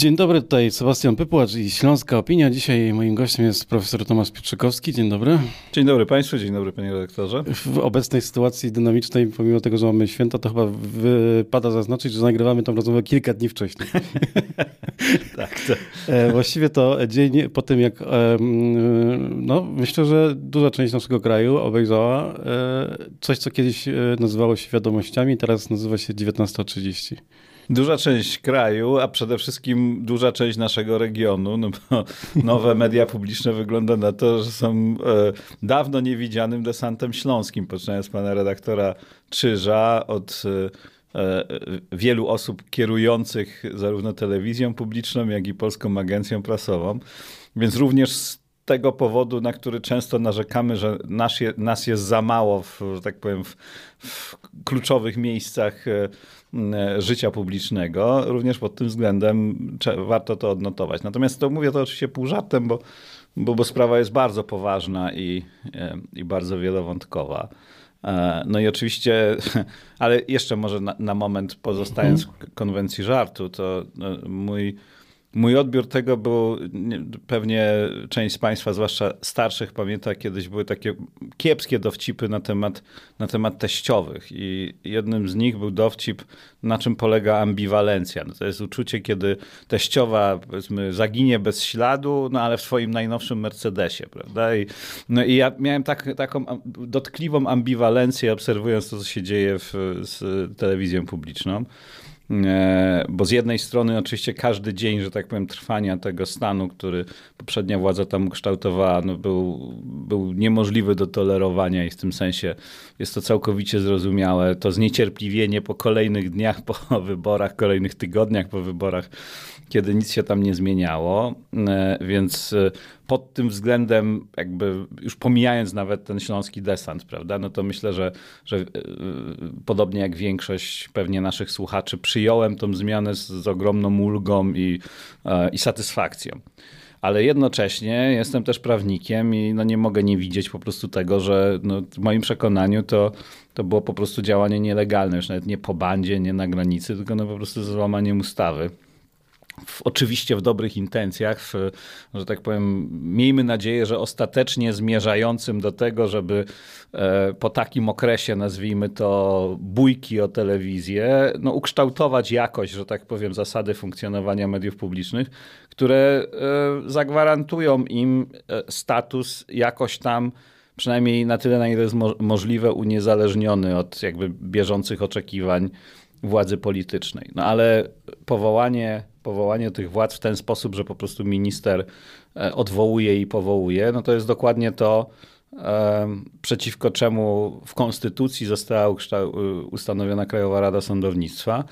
Dzień dobry, tutaj Sebastian Pypłacz i Śląska Opinia. Dzisiaj moim gościem jest profesor Tomasz Pietrzykowski. Dzień dobry. Dzień dobry Państwu, dzień dobry Panie redaktorze. W obecnej sytuacji dynamicznej, pomimo tego, że mamy święta, to chyba wypada zaznaczyć, że nagrywamy tą rozmowę kilka dni wcześniej. tak. To. E, właściwie to dzień po tym, jak e, no, myślę, że duża część naszego kraju obejrzała e, coś, co kiedyś nazywało się wiadomościami, teraz nazywa się 19.30 duża część kraju, a przede wszystkim duża część naszego regionu, no bo nowe media publiczne wygląda na to, że są e, dawno niewidzianym desantem śląskim, poczynając pana redaktora Czyża od e, e, wielu osób kierujących zarówno telewizją publiczną, jak i polską agencją prasową. Więc również z tego powodu, na który często narzekamy, że nas, je, nas jest za mało, w, tak powiem, w, w kluczowych miejscach życia publicznego. Również pod tym względem warto to odnotować. Natomiast to mówię to oczywiście pół żartem, bo, bo, bo sprawa jest bardzo poważna i, e, i bardzo wielowątkowa. E, no i oczywiście, ale jeszcze może na, na moment pozostając w konwencji żartu, to mój Mój odbiór tego był, pewnie część z Państwa, zwłaszcza starszych, pamięta, kiedyś były takie kiepskie dowcipy na temat, na temat teściowych. I jednym z nich był dowcip, na czym polega ambiwalencja. No to jest uczucie, kiedy teściowa, powiedzmy, zaginie bez śladu, no ale w swoim najnowszym Mercedesie, prawda? I, no i ja miałem tak, taką dotkliwą ambiwalencję, obserwując to, co się dzieje w, z telewizją publiczną. E, bo z jednej strony oczywiście każdy dzień, że tak powiem, trwania tego stanu, który poprzednia władza tam kształtowała, no był, był niemożliwy do tolerowania i w tym sensie jest to całkowicie zrozumiałe. To zniecierpliwienie po kolejnych dniach po wyborach, kolejnych tygodniach po wyborach, kiedy nic się tam nie zmieniało, e, więc pod tym względem, jakby już pomijając nawet ten śląski desant, prawda, no to myślę, że, że e, podobnie jak większość pewnie naszych słuchaczy, przyjąłem tą zmianę z, z ogromną ulgą i, i satysfakcją. Ale jednocześnie jestem też prawnikiem i no nie mogę nie widzieć po prostu tego, że no w moim przekonaniu to, to było po prostu działanie nielegalne, już nawet nie po bandzie, nie na granicy, tylko no po prostu złamaniem ustawy w, oczywiście w dobrych intencjach, w, że tak powiem, miejmy nadzieję, że ostatecznie zmierzającym do tego, żeby e, po takim okresie, nazwijmy to bójki o telewizję, no, ukształtować jakoś, że tak powiem, zasady funkcjonowania mediów publicznych, które e, zagwarantują im e, status jakoś tam przynajmniej na tyle, na ile jest możliwe, uniezależniony od jakby bieżących oczekiwań władzy politycznej. No ale powołanie powołanie tych władz w ten sposób, że po prostu minister e, odwołuje i powołuje, no to jest dokładnie to, przeciwko czemu w Konstytucji została ustanowiona Krajowa Rada Sądownictwa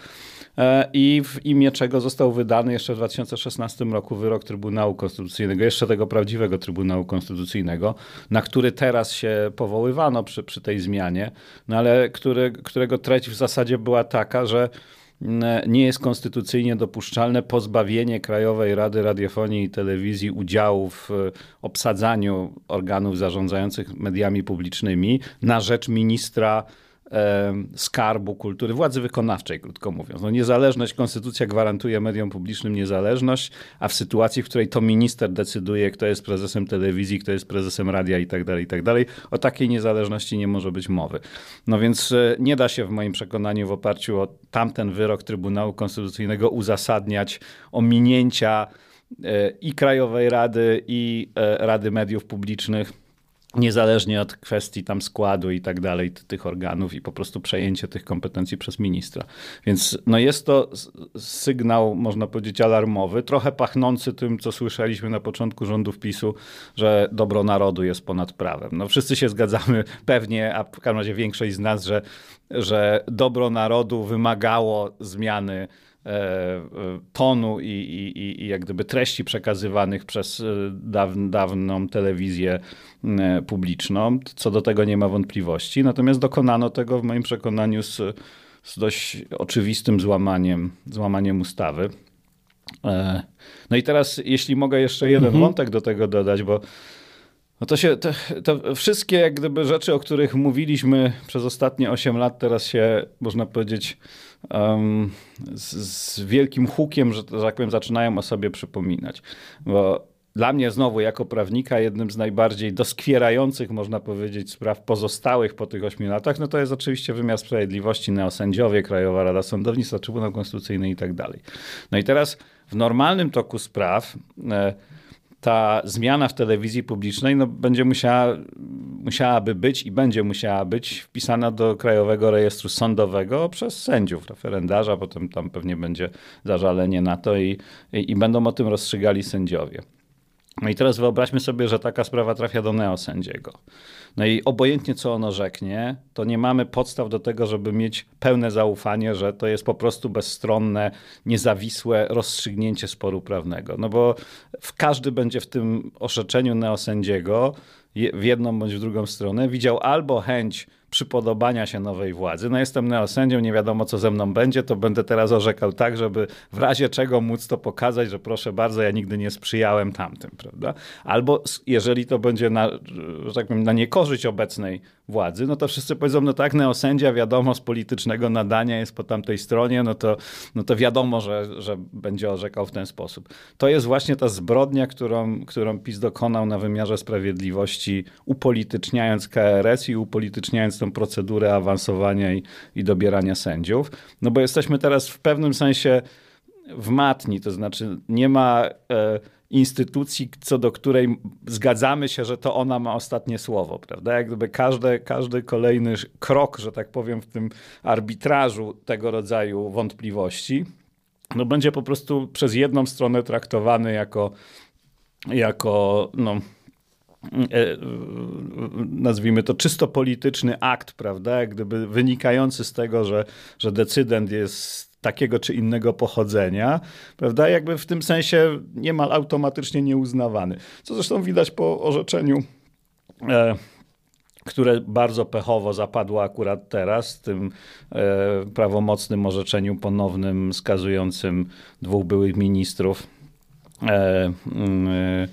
e, i w imię czego został wydany jeszcze w 2016 roku wyrok Trybunału Konstytucyjnego, jeszcze tego prawdziwego Trybunału Konstytucyjnego, na który teraz się powoływano przy, przy tej zmianie, no ale który, którego treść w zasadzie była taka, że nie jest konstytucyjnie dopuszczalne pozbawienie Krajowej Rady Radiofonii i Telewizji udziału w obsadzaniu organów zarządzających mediami publicznymi na rzecz ministra skarbu kultury, władzy wykonawczej, krótko mówiąc. No niezależność, konstytucja gwarantuje mediom publicznym niezależność, a w sytuacji, w której to minister decyduje, kto jest prezesem telewizji, kto jest prezesem radia i tak dalej, i tak dalej, o takiej niezależności nie może być mowy. No więc e, nie da się w moim przekonaniu w oparciu o tamten wyrok Trybunału Konstytucyjnego uzasadniać ominięcia e, i Krajowej Rady, i e, Rady Mediów Publicznych niezależnie od kwestii tam składu i tak dalej tych organów i po prostu przejęcie tych kompetencji przez ministra. Więc no jest to sygnał, można powiedzieć, alarmowy, trochę pachnący tym, co słyszeliśmy na początku rządów PiSu, że dobro narodu jest ponad prawem. No wszyscy się zgadzamy pewnie, a w każdym razie większość z nas, że, że dobro narodu wymagało zmiany tonu i, i, i jak gdyby treści przekazywanych przez e, dawn, dawną telewizję publiczną. Co do tego nie ma wątpliwości. Natomiast dokonano tego w moim przekonaniu z, z dość oczywistym złamaniem, złamaniem ustawy. No i teraz, jeśli mogę jeszcze jeden mhm. wątek do tego dodać, bo No to się, to, to, wszystkie jak gdyby rzeczy, o których mówiliśmy przez ostatnie 8 lat, teraz się, można powiedzieć, z, z, wielkim hukiem, że, tak powiem, zaczynają o sobie przypominać. Bo dla mnie znowu jako prawnika jednym z najbardziej doskwierających, można powiedzieć, spraw pozostałych po tych ośmiu latach, no to jest oczywiście wymiar sprawiedliwości, neosędziowie, Krajowa Rada Sądownictwa, Trybunał Konstytucyjny i tak dalej. No i teraz w normalnym toku spraw e, ta zmiana w telewizji publicznej no, będzie musiała, musiałaby być i będzie musiała być wpisana do Krajowego Rejestru Sądowego przez sędziów, referendarza, potem tam pewnie będzie zażalenie na to i, i, i będą o tym rozstrzygali sędziowie. No i teraz wyobraźmy sobie, że taka sprawa trafia do neosędziego. No i obojętnie co ono rzeknie, to nie mamy podstaw do tego, żeby mieć pełne zaufanie, że to jest po prostu bezstronne, niezawisłe rozstrzygnięcie sporu prawnego. No bo każdy będzie w tym orzeczeniu neosędziego w jedną bądź w drugą stronę widział albo chęć przypodobania się nowej władzy. No jestem neosędzią, nie wiadomo co ze mną będzie, to będę teraz orzekał tak, żeby w razie czego móc to pokazać, że proszę bardzo, ja nigdy nie sprzyjałem tamtym, prawda? Albo jeżeli to będzie na, że tak powiem, na niekorzyść obecnej władzy, no to wszyscy powiedzą, no tak, neosędzia wiadomo z politycznego nadania jest po tamtej stronie, no to, no to wiadomo, że, że będzie orzekał w ten sposób. To jest właśnie ta zbrodnia, którą, którą PiS dokonał na wymiarze sprawiedliwości, upolityczniając KRS i upolityczniając tą procedurę awansowania i, i dobierania sędziów. No bo jesteśmy teraz w pewnym sensie w matni, to znaczy nie ma... E, instytucji, co do której zgadzamy się, że to ona ma ostatnie słowo, prawda? Jak gdyby każdy, każdy kolejny krok, że tak powiem, w tym arbitrażu tego rodzaju wątpliwości, no będzie po prostu przez jedną stronę traktowany jako, jako no, nazwijmy to czysto polityczny akt, prawda? Jak gdyby wynikający z tego, że, że decydent jest takiego czy innego pochodzenia, prawda? Jakby w tym sensie niemal automatycznie nieuznawany. Co zresztą widać po orzeczeniu. E, które bardzo pechowo zapadło akurat teraz, tym e, prawomocnym orzeczeniu ponownym skazującym dwóch byłych ministrów, e, mm, e,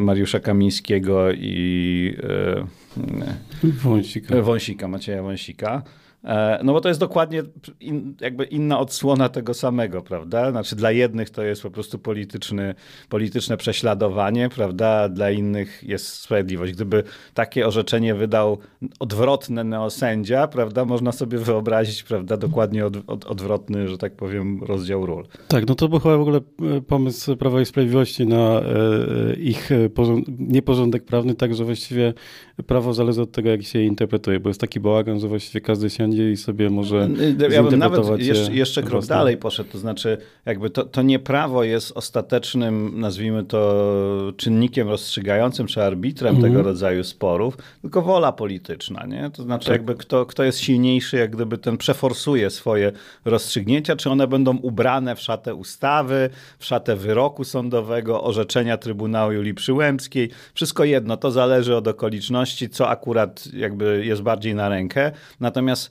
Mariusza Kamińskiego i e, Wąsika. Wąsika, Macieja Wąsika. E, no bo to jest dokładnie in, jakby inna odsłona tego samego, prawda? Znaczy dla jednych to jest po prostu polityczny, polityczne prześladowanie, prawda? Dla innych jest sprawiedliwość. Gdyby takie orzeczenie wydał odwrotny neosędzia, prawda? Można sobie wyobrazić, prawda? Dokładnie od, od, odwrotny, że tak powiem, rozdział ról. Tak, no to był chyba w ogóle e, pomysł Prawa i Sprawiedliwości na e, ich nieporządek prawny, tak, że właściwie prawo zależy od tego, jak się je interpretuje, bo jest taki bałagan, że właściwie każdy się i sobie może Ja bym nawet jeszcze, jeszcze krok własne. dalej poszedł, to znaczy jakby to, to nie prawo jest ostatecznym, nazwijmy to czynnikiem rozstrzygającym czy arbitrem mhm. tego rodzaju sporów, tylko wola polityczna, nie? To znaczy tak. jakby kto, kto jest silniejszy, jak gdyby ten przeforsuje swoje rozstrzygnięcia, czy one będą ubrane w szatę ustawy, w szatę wyroku sądowego, orzeczenia Trybunału Julii Przyłębskiej. Wszystko jedno, to zależy od okoliczności, co akurat jakby jest bardziej na rękę. Natomiast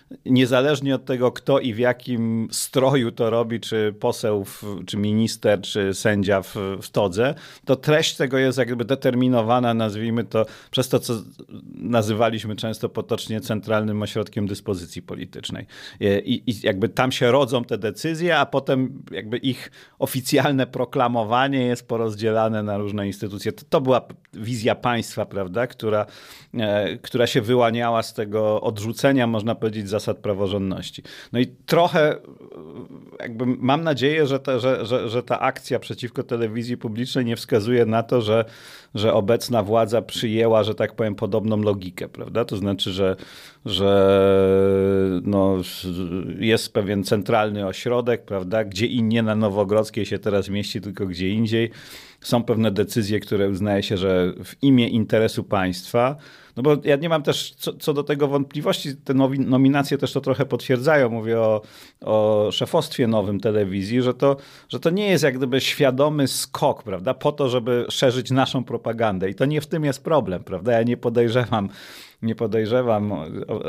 niezależnie od tego, kto i w jakim stroju to robi, czy poseł, czy minister, czy sędzia w, w todze, to treść tego jest jakby determinowana, nazwijmy to, przez to, co nazywaliśmy często potocznie centralnym ośrodkiem dyspozycji politycznej. I, I, jakby tam się rodzą te decyzje, a potem jakby ich oficjalne proklamowanie jest porozdzielane na różne instytucje. To, to była wizja państwa, prawda, która, e, która się wyłaniała z tego odrzucenia, można powiedzieć, zasad praworządności. No i trochę jakby mam nadzieję, że ta, że, że, że ta akcja przeciwko telewizji publicznej nie wskazuje na to, że, że obecna władza przyjęła, że tak powiem, podobną logikę, prawda? To znaczy, że, że no, jest pewien centralny ośrodek, prawda, gdzie i nie na Nowogrodzkiej się teraz mieści, tylko gdzie indziej. Są pewne decyzje, które uznaje się, że w imię interesu państwa no bo ja nie mam też co, co do tego wątpliwości, te nominacje też to trochę potwierdzają, mówię o, o szefostwie nowym telewizji, że to, że to nie jest jak gdyby świadomy skok, prawda, po to, żeby szerzyć naszą propagandę. I to nie w tym jest problem, prawda, ja nie podejrzewam nie podejrzewam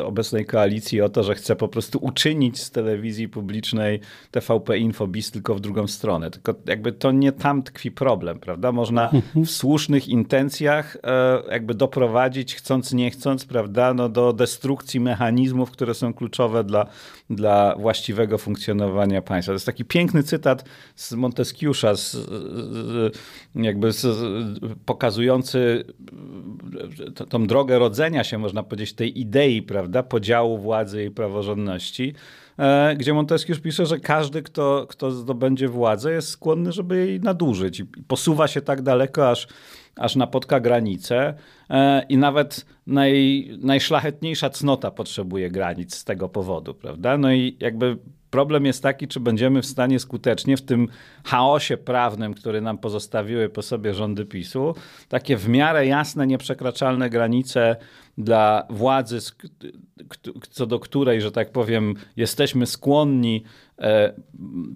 obecnej koalicji o to, że chce po prostu uczynić z telewizji publicznej TVP Info BIS tylko w drugą stronę. Tylko jakby to nie tam tkwi problem, prawda? Można w słusznych intencjach e, jakby doprowadzić, chcąc nie chcąc, prawda, no do destrukcji mechanizmów, które są kluczowe dla, dla właściwego funkcjonowania państwa. To jest taki piękny cytat z Montesquieu'a, z, z, jakby z, pokazujący tą drogę rodzenia się można powiedzieć, tej idei, prawda, podziału władzy i praworządności, e, gdzie Montesquieu pisze, że każdy, kto, kto zdobędzie władzę, jest skłonny, żeby jej nadużyć i posuwa się tak daleko, aż, aż napotka granicę e, i nawet naj, najszlachetniejsza cnota potrzebuje granic z tego powodu, prawda? No i jakby Problem jest taki, czy będziemy w stanie skutecznie w tym chaosie prawnym, który nam pozostawiły po sobie rządy PiSu, takie w miarę jasne, nieprzekraczalne granice dla władzy, co do której, że tak powiem, jesteśmy skłonni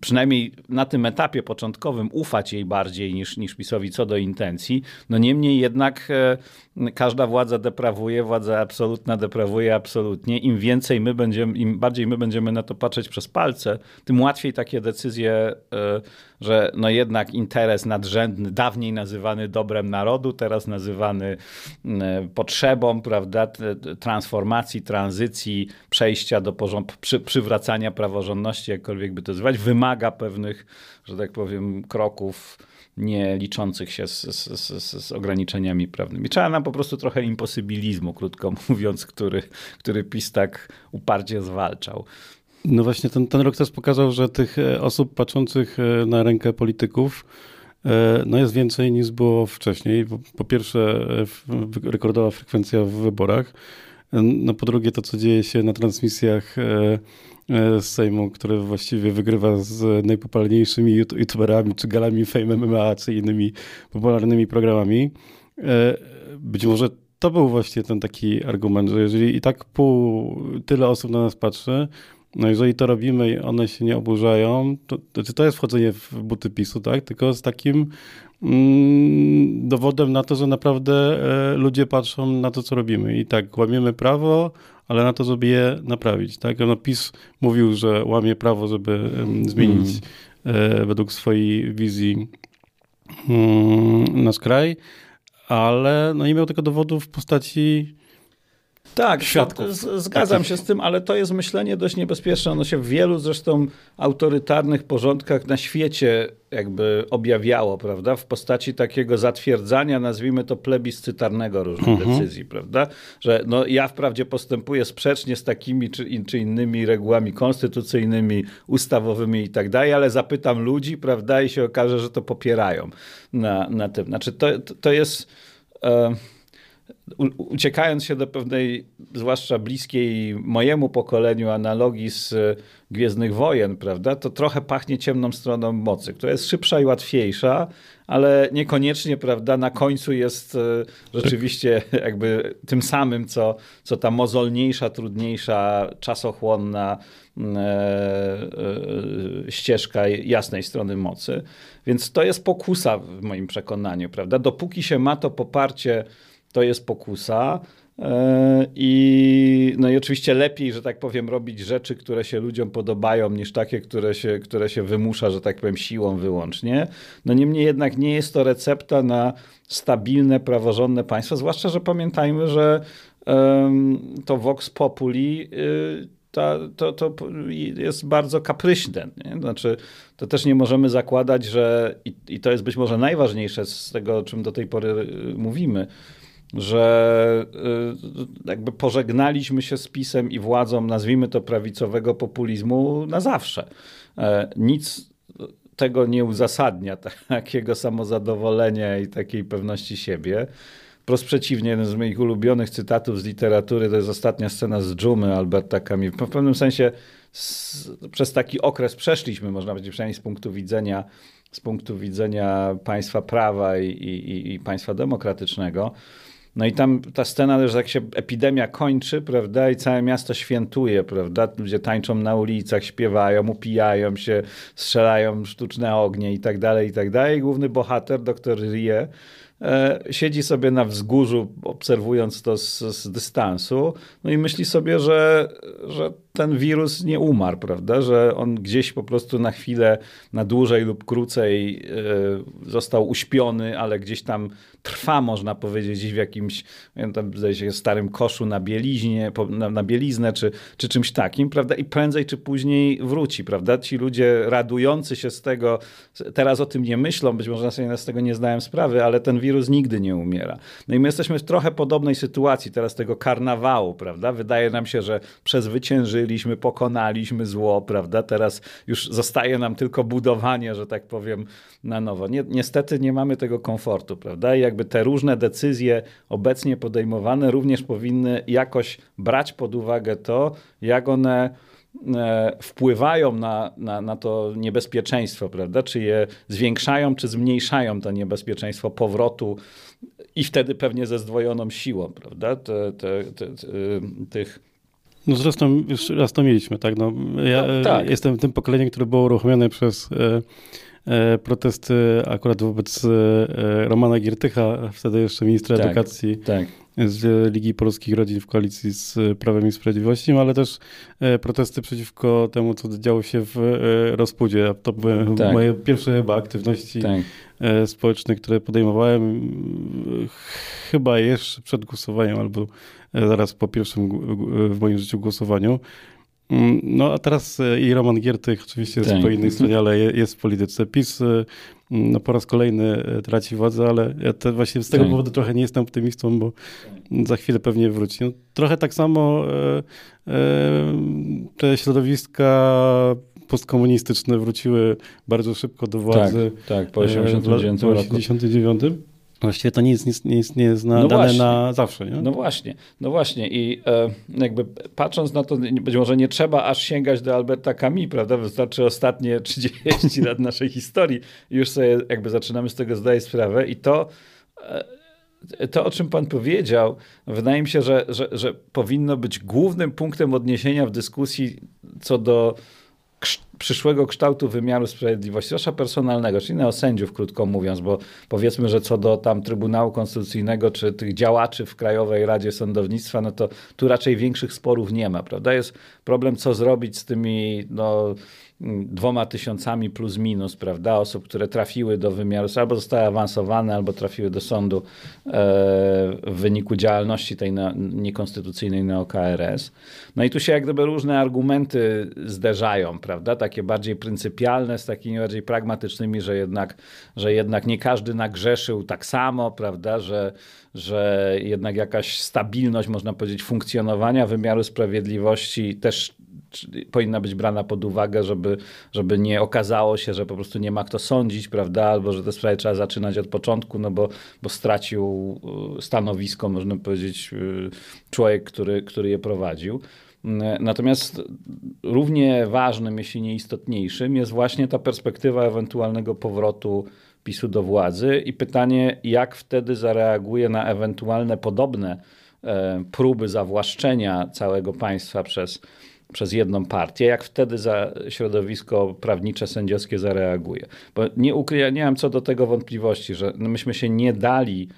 przynajmniej na tym etapie początkowym ufać jej bardziej niż, niż PiSowi co do intencji. No niemniej jednak e, każda władza deprawuje, władza absolutna deprawuje absolutnie. Im więcej my będziemy, im bardziej my będziemy na to patrzeć przez palce, tym łatwiej takie decyzje, e, że no jednak interes nadrzędny, dawniej nazywany dobrem narodu, teraz nazywany potrzebą, prawda, transformacji, tranzycji, przejścia do porządku, przy, przywracania praworządności, jakkolwiek jakkolwiek by to zwać, wymaga pewnych, że tak powiem, kroków nie liczących się z, z, z, z, ograniczeniami prawnymi. Trzeba nam po prostu trochę imposybilizmu, krótko mówiąc, który, który PiS tak uparcie zwalczał. No właśnie, ten, ten rok też pokazał, że tych e, osób patrzących e, na rękę polityków e, no jest więcej niż było wcześniej. Po pierwsze, rekordowa frekwencja w wyborach. No po drugie, to co dzieje się na transmisjach E, z Sejmu, który właściwie wygrywa z najpopularniejszymi youtuberami, czy galami Fame MMA, czy innymi popularnymi programami. E, być może to był właśnie ten taki argument, że jeżeli i tak pół, tyle osób na nas patrzy, no jeżeli to robimy i one się nie oburzają, to, to, to jest wchodzenie w buty PiSu, tak? Tylko z takim dowodem na to, że naprawdę e, ludzie patrzą na to, co robimy. I tak, łamiemy prawo, ale na to, żeby je naprawić. Tak? No, PiS mówił, że łamie prawo, żeby zmienić mm. według swojej wizji mm, nasz kraj, ale no, nie miał tego dowodu w postaci tak, świadków. Zgadzam się z tym, ale to jest myślenie dość niebezpieczne. Ono się w wielu zresztą autorytarnych porządkach na świecie jakby objawiało, prawda, w postaci takiego zatwierdzania, nazwijmy to plebiscytarnego różnych mhm. decyzji, prawda, że no, ja wprawdzie postępuję sprzecznie z takimi czy, czy innymi regułami konstytucyjnymi, ustawowymi i tak dalej, ale zapytam ludzi, prawda, i się okaże, że to popierają na, na tym. Znaczy to, to jest... E, uciekając się do pewnej, zwłaszcza bliskiej mojemu pokoleniu analogii z Gwiezdnych Wojen, prawda, to trochę pachnie ciemną stroną mocy, która jest szybsza i łatwiejsza, ale niekoniecznie, prawda, na końcu jest e, rzeczywiście jakby tym samym, co, co ta mozolniejsza, trudniejsza, czasochłonna e, e, ścieżka jasnej strony mocy. Więc to jest pokusa w moim przekonaniu, prawda? Dopóki się ma to poparcie to jest pokusa. E, I, no i oczywiście lepiej, że tak powiem, robić rzeczy, które się ludziom podobają, niż takie, które się, które się wymusza, że tak powiem, siłą wyłącznie. No niemniej jednak nie jest to recepta na stabilne, praworządne państwo, zwłaszcza, że pamiętajmy, że um, to Vox Populi y, to, to, to jest bardzo kapryśne. Nie? Znaczy, to też nie możemy zakładać, że i, i to jest być może najważniejsze z tego, o czym do tej pory y, mówimy, że y, jakby pożegnaliśmy się z pisem i władzą, nazwijmy to prawicowego populizmu na zawsze. E, nic tego nie uzasadnia, takiego samozadowolenia i takiej pewności siebie. Wprost przeciwnie, jeden z moich ulubionych cytatów z literatury to jest ostatnia scena z Dżumy Alberta Camus. W pewnym sensie z, przez taki okres przeszliśmy, można powiedzieć, przynajmniej z punktu widzenia, z punktu widzenia państwa prawa i, i, i państwa demokratycznego. No i tam ta scena, że jak się epidemia kończy, prawda, i całe miasto świętuje, prawda, ludzie tańczą na ulicach, śpiewają, upijają się, strzelają sztuczne ognie i tak dalej, i tak dalej. Główny bohater, doktor Rie, E, siedzi sobie na wzgórzu, obserwując to z, z, dystansu, no i myśli sobie, że, że ten wirus nie umarł, prawda? Że on gdzieś po prostu na chwilę, na dłużej lub krócej e, został uśpiony, ale gdzieś tam trwa, można powiedzieć, gdzieś w jakimś, wiem, tam, się, starym koszu na bieliźnie, na, na bieliznę, czy, czy czymś takim, prawda? I prędzej czy później wróci, prawda? Ci ludzie radujący się z tego, teraz o tym nie myślą, być może sobie z tego nie zdałem sprawy, ale ten wirus nigdy nie umiera. No i my jesteśmy w trochę podobnej sytuacji teraz tego karnawału, prawda? Wydaje nam się, że pokonaliśmy zło, prawda? Teraz już zostaje nam tylko budowanie, że tak powiem, na nowo. niestety nie mamy tego komfortu, prawda? I jakby te różne decyzje obecnie podejmowane również powinny jakoś brać pod uwagę to, jak one e, wpływają na, na, na to niebezpieczeństwo, prawda? Czy je zwiększają, czy zmniejszają to niebezpieczeństwo powrotu i wtedy pewnie ze zdwojoną siłą, prawda? Te, te, te, tych no zresztą już raz to mieliśmy, tak? No, ja no, tak. jestem tym pokoleniem, które było uruchomione przez e, E, protesty akurat wobec e, Romana Giertycha, wtedy jeszcze ministra tak, edukacji tak. z Ligi Polskich Rodzin w koalicji z Prawem i Sprawiedliwością, ale też e, protesty przeciwko temu, co działo się w Rozpudzie. To były tak. moje pierwsze chyba aktywności tak. społeczne, które podejmowałem chyba jeszcze przed głosowaniem albo zaraz po pierwszym w moim życiu głosowaniu. Mm, no a teraz e, i Roman Giertych oczywiście jest tak. po innej stronie, ale jest w polityce. PiS e, no, po raz kolejny e, traci władzę, ale ja właśnie z tego tak. powodu trochę nie jestem optymistą, bo za chwilę pewnie wróci. No, trochę tak samo e, e, te środowiska postkomunistyczne wróciły bardzo szybko do władzy. Tak, tak po 89 roku. 89. Właściwie to nie jest, nie jest, nie jest na, no dane na zawsze. Nie? No właśnie, no właśnie i e, jakby patrząc na to, być może nie trzeba aż sięgać do Alberta Camus, prawda? Wystarczy ostatnie 30 lat naszej historii już sobie jakby zaczynamy z tego zdawać sprawę i to e, to, o czym pan powiedział, wydaje mi się, że, że, że powinno być głównym punktem odniesienia w dyskusji co do przyszłego kształtu wymiaru sprawiedliwości, zwłaszcza personalnego, czyli o sędziów, krótko mówiąc, bo powiedzmy, że co do tam Trybunału Konstytucyjnego, czy tych działaczy w Krajowej Radzie Sądownictwa, no to tu raczej większych sporów nie ma, prawda? Jest problem, co zrobić z tymi, no dwoma tysiącami plus minus, prawda, osób, które trafiły do wymiaru, albo zostały awansowane, albo trafiły do sądu e, w wyniku działalności tej niekonstytucyjnej neo-KRS. No i tu się jak gdyby różne argumenty zderzają, prawda, takie bardziej pryncypialne z takimi bardziej pragmatycznymi, że jednak, że jednak nie każdy nagrzeszył tak samo, prawda, że, że jednak jakaś stabilność, można powiedzieć, funkcjonowania wymiaru sprawiedliwości też powinna być brana pod uwagę, żeby, żeby nie okazało się, że po prostu nie ma kto sądzić, prawda, albo że te sprawy trzeba zaczynać od początku, no bo, bo stracił y, stanowisko, można powiedzieć, y, człowiek, który, który je prowadził. Natomiast równie ważnym, jeśli nie istotniejszym, jest właśnie ta perspektywa ewentualnego powrotu PiSu do władzy i pytanie, jak wtedy zareaguje na ewentualne podobne e, próby zawłaszczenia całego państwa przez przez jedną partię, jak wtedy za środowisko prawnicze, sędziowskie zareaguje. Bo nie mam co do tego wątpliwości, że no myśmy się nie dali,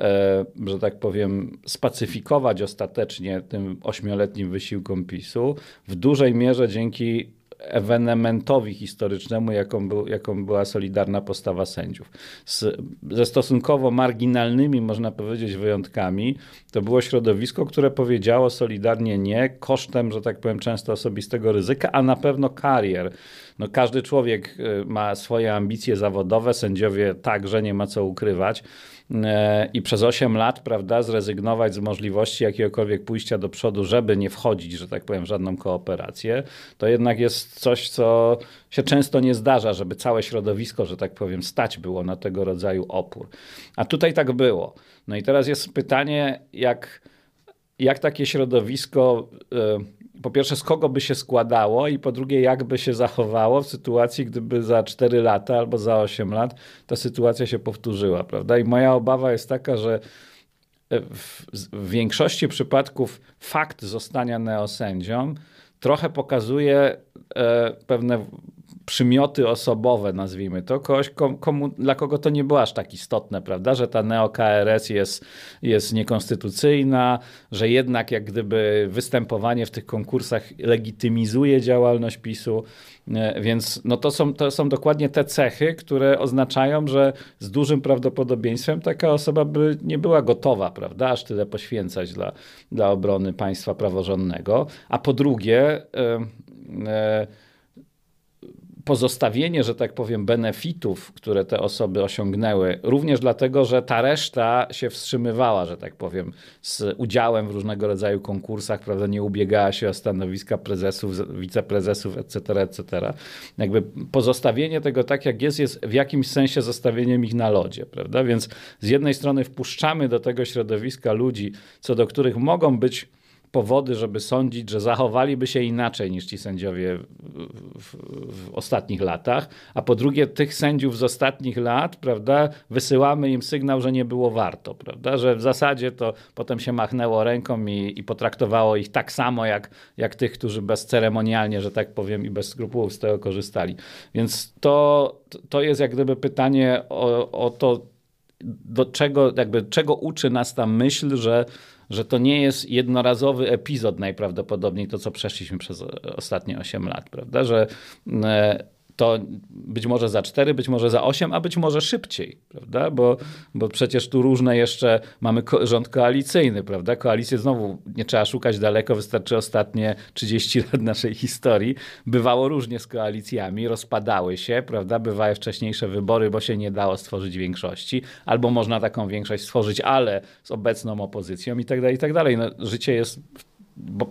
e, że tak powiem, spacyfikować ostatecznie tym ośmioletnim wysiłkom PiSu, w dużej mierze dzięki ewenementowi historycznemu, jaką, był, jaką była solidarna postawa sędziów. Z, ze stosunkowo marginalnymi, można powiedzieć, wyjątkami, to było środowisko, które powiedziało solidarnie nie, kosztem, że tak powiem, często osobistego ryzyka, a na pewno karier. No, każdy człowiek y, ma swoje ambicje zawodowe, sędziowie także, nie ma co ukrywać. E, i przez 8 lat, prawda, zrezygnować z możliwości jakiegokolwiek pójścia do przodu, żeby nie wchodzić, że tak powiem, w żadną kooperację, to jednak jest coś, co się często nie zdarza, żeby całe środowisko, że tak powiem, stać było na tego rodzaju opór. A tutaj tak było. No i teraz jest pytanie, jak, jak takie środowisko. Yy, po pierwsze, z kogo by się składało, i po drugie, jak by się zachowało w sytuacji, gdyby za 4 lata albo za 8 lat ta sytuacja się powtórzyła, prawda? I moja obawa jest taka, że w, w większości przypadków fakt zostania neosędzią trochę pokazuje e, pewne przymioty osobowe, nazwijmy to, kogoś, komu, dla kogo to nie było aż tak istotne, prawda, że ta neo-KRS jest, jest niekonstytucyjna, że jednak jak gdyby występowanie w tych konkursach legitymizuje działalność PiSu, e, więc no to, są, to są dokładnie te cechy, które oznaczają, że z dużym prawdopodobieństwem taka osoba by nie była gotowa, prawda, aż tyle poświęcać dla, dla obrony państwa praworządnego, a po drugie... Yy, yy, pozostawienie, że tak powiem, benefitów, które te osoby osiągnęły, również dlatego, że ta reszta się wstrzymywała, że tak powiem, z udziałem w różnego rodzaju konkursach, prawda, nie ubiegała się o stanowiska prezesów, wiceprezesów, etc., etc. Jakby pozostawienie tego tak, jak jest, jest w jakimś sensie zostawieniem ich na lodzie, prawda? Więc z jednej strony wpuszczamy do tego środowiska ludzi, co do których mogą być powody, żeby sądzić, że zachowaliby się inaczej niż ci sędziowie w, w, ostatnich latach, a po drugie tych sędziów z ostatnich lat, prawda, wysyłamy im sygnał, że nie było warto, prawda, że w zasadzie to potem się machnęło ręką i, i potraktowało ich tak samo jak, jak tych, którzy bezceremonialnie, że tak powiem, i bez skrupułów z tego korzystali. Więc to, to jest jak gdyby pytanie o, o to, do czego, jakby, czego uczy nas ta myśl, że że to nie jest jednorazowy epizod najprawdopodobniej to, co przeszliśmy przez ostatnie 8 lat, prawda? Że e, to być może za 4, być może za 8, a być może szybciej, prawda? Bo, bo przecież tu różne jeszcze mamy ko rząd koalicyjny, prawda? Koalicję znowu nie trzeba szukać daleko, wystarczy ostatnie 30 lat naszej historii. Bywało różnie z koalicjami, rozpadały się, prawda? Bywały wcześniejsze wybory, bo się nie dało stworzyć większości, albo można taką większość stworzyć, ale z obecną opozycją i tak dalej, i tak dalej. No, życie jest bo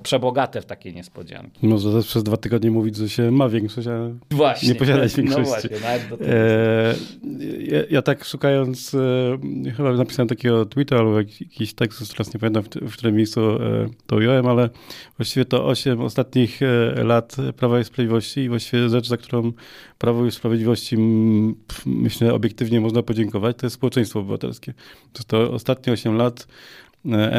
przebogate w takie niespodzianki. Można też przez dwa tygodnie mówić, że się ma większość, a właśnie, nie posiadać no większości. No właśnie, nawet do tego. E, ja, ja, tak szukając, e, chyba napisałem takiego tweeta albo jakiś tekst, teraz nie pamiętam w, w którym miejscu e, to ująłem, ale właściwie to osiem ostatnich e, lat Prawa i Sprawiedliwości i właściwie rzecz, za którą Prawo i Sprawiedliwości myślę obiektywnie można podziękować, to jest społeczeństwo obywatelskie. To, to ostatnie osiem lat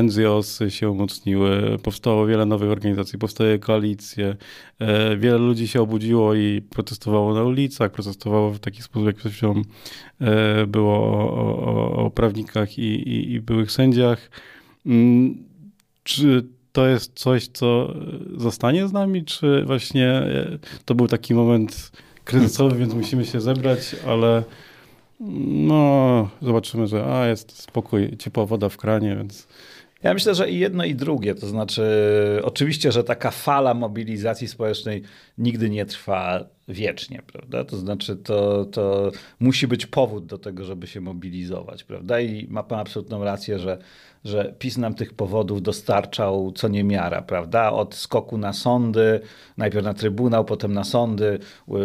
NGOs się umocniły, powstało wiele nowych organizacji, powstaje koalicje, e, wiele ludzi się obudziło i protestowało na ulicach, protestowało w taki sposób, jak przed chwilą e, było o, o, o prawnikach i, i, i byłych sędziach. Mm, czy to jest coś, co zostanie z nami, czy właśnie e, to był taki moment kryzysowy, więc musimy się zebrać, ale no, zobaczymy, że a, jest spokój, ciepła woda w kranie, więc... Ja myślę, że i jedno i drugie. To znaczy, oczywiście, że taka fala mobilizacji społecznej nigdy nie trwa wiecznie, prawda? To znaczy, to, to musi być powód do tego, żeby się mobilizować, prawda? I ma pan absolutną rację, że że PiS nam tych powodów dostarczał co niemiara, prawda? Od skoku na sądy, najpierw na Trybunał, potem na sądy, yy,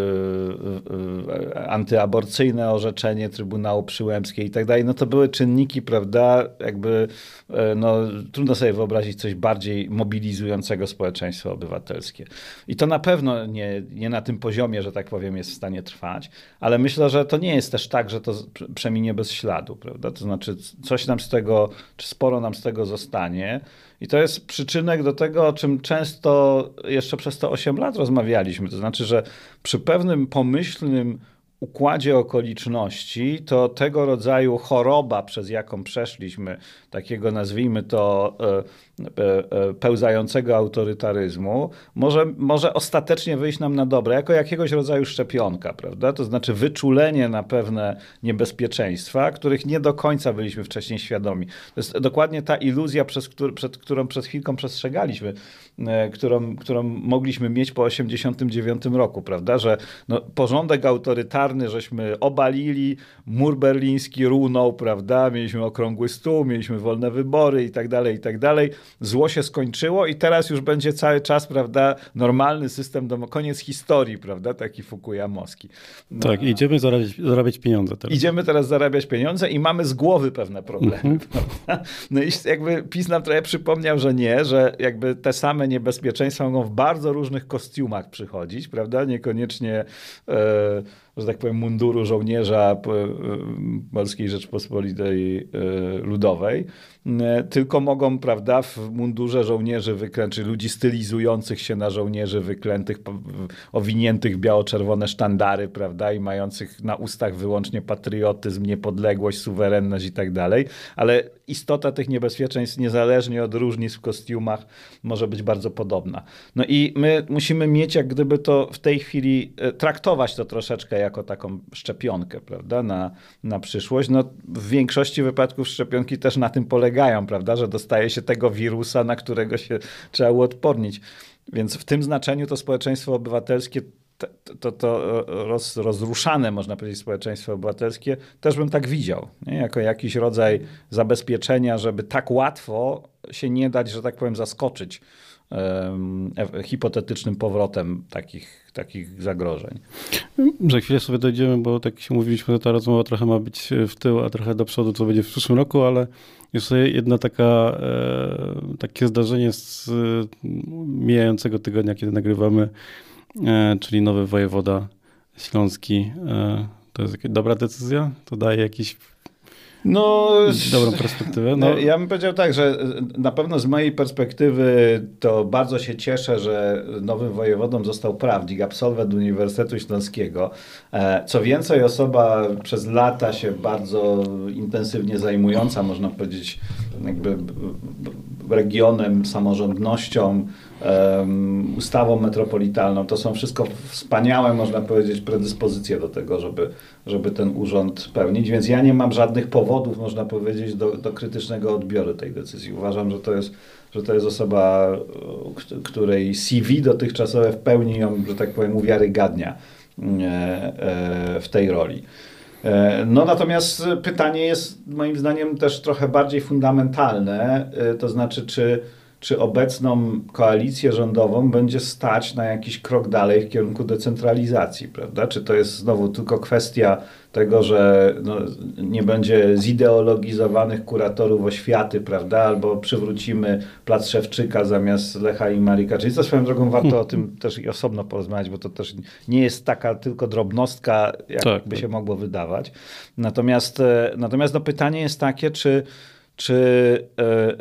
yy, antyaborcyjne orzeczenie Trybunału Przyłębskiej i tak dalej. No to były czynniki, prawda? Jakby yy, no, trudno sobie wyobrazić coś bardziej mobilizującego społeczeństwo obywatelskie. I to na pewno nie, nie na tym poziomie, że tak powiem, jest w stanie trwać, ale myślę, że to nie jest też tak, że to przeminie bez śladu, prawda? To znaczy coś nam z tego, czy sporo nam z tego zostanie. I to jest przyczynek do tego, o czym często jeszcze przez te 8 lat rozmawialiśmy. To znaczy, że przy pewnym pomyślnym układzie okoliczności, to tego rodzaju choroba, przez jaką przeszliśmy, takiego nazwijmy to e, pełzającego autorytaryzmu, może, może ostatecznie wyjść nam na dobre, jako jakiegoś rodzaju szczepionka, prawda? To znaczy wyczulenie na pewne niebezpieczeństwa, których nie do końca byliśmy wcześniej świadomi. To jest dokładnie ta iluzja, przez przed którą przed chwilką przestrzegaliśmy, którą, którą mogliśmy mieć po 1989 roku, prawda? Że no, porządek autorytarny żeśmy obalili, mur berliński runął, prawda? Mieliśmy okrągły stół, mieliśmy wolne wybory i tak dalej, i tak dalej. Zło się skończyło i teraz już będzie cały czas, prawda, normalny system, do... koniec historii, prawda, taki Fukuyamowski. No, tak, idziemy zarabiać, zarabiać, pieniądze teraz. Idziemy teraz zarabiać pieniądze i mamy z głowy pewne problemy, mhm. No i jakby PiS nam trochę przypomniał, że nie, że jakby te same niebezpieczeństwa mogą w bardzo różnych kostiumach przychodzić, prawda, niekoniecznie e, że tak powiem, munduru żołnierza Polskiej Rzeczpospolitej Ludowej, tylko mogą, prawda, w mundurze żołnierzy wyklętych, ludzi stylizujących się na żołnierzy wyklętych, owiniętych biało-czerwone sztandary, prawda, i mających na ustach wyłącznie patriotyzm, niepodległość, suwerenność i tak dalej, ale istota tych niebezpieczeństw, niezależnie od różnic w kostiumach, może być bardzo podobna. No i my musimy mieć jak gdyby to w tej chwili e, traktować to troszeczkę jako taką szczepionkę, prawda, na, na przyszłość. No, w większości wypadków szczepionki też na tym polegają, prawda, że dostaje się tego wirusa, na którego się trzeba uodpornić. Więc w tym znaczeniu to społeczeństwo obywatelskie to, to roz, rozruszane, można powiedzieć, społeczeństwo obywatelskie, też bym tak widział, nie? jako jakiś rodzaj zabezpieczenia, żeby tak łatwo się nie dać, że tak powiem, zaskoczyć hipotetycznym powrotem takich, takich zagrożeń. Za chwilę sobie dojdziemy, bo tak się mówiliśmy, że ta rozmowa trochę ma być w tył, a trochę do przodu, co będzie w przyszłym roku, ale jest jedna taka, e, takie zdarzenie z mijającego tygodnia, kiedy nagrywamy, e, czyli nowy wojewoda śląski. E, to jest dobra decyzja? To daje jakiś no, dobrą perspektywę. No. Ja bym powiedział tak, że na pewno z mojej perspektywy to bardzo się cieszę, że nowym wojewodą został prawnik, absolwent Uniwersytetu Śląskiego. E, co więcej, osoba przez lata się bardzo intensywnie zajmująca, można powiedzieć, jakby regionem, samorządnością, ustawą metropolitalną. To są wszystko wspaniałe, można powiedzieć, predyspozycje do tego, żeby, żeby ten urząd pełnić, więc ja nie mam żadnych powodów, można powiedzieć, do, do krytycznego odbioru tej decyzji. Uważam, że to jest że to jest osoba, której CV dotychczasowe w pełni ją, że tak powiem, uwiarygadnia e, e, w tej roli. E, no natomiast pytanie jest moim zdaniem też trochę bardziej fundamentalne, to znaczy czy czy obecną koalicję rządową będzie stać na jakiś krok dalej w kierunku decentralizacji, prawda? Czy to jest znowu tylko kwestia tego, że no, nie będzie zideologizowanych kuratorów oświaty, prawda? Albo przywrócimy Plac Szewczyka zamiast Lecha i Marii Kaczyńskiej. Swoją drogą warto o tym też i osobno porozmawiać, bo to też nie jest taka tylko drobnostka, jak tak, by tak. się mogło wydawać. Natomiast, e, natomiast no, pytanie jest takie, czy czy e,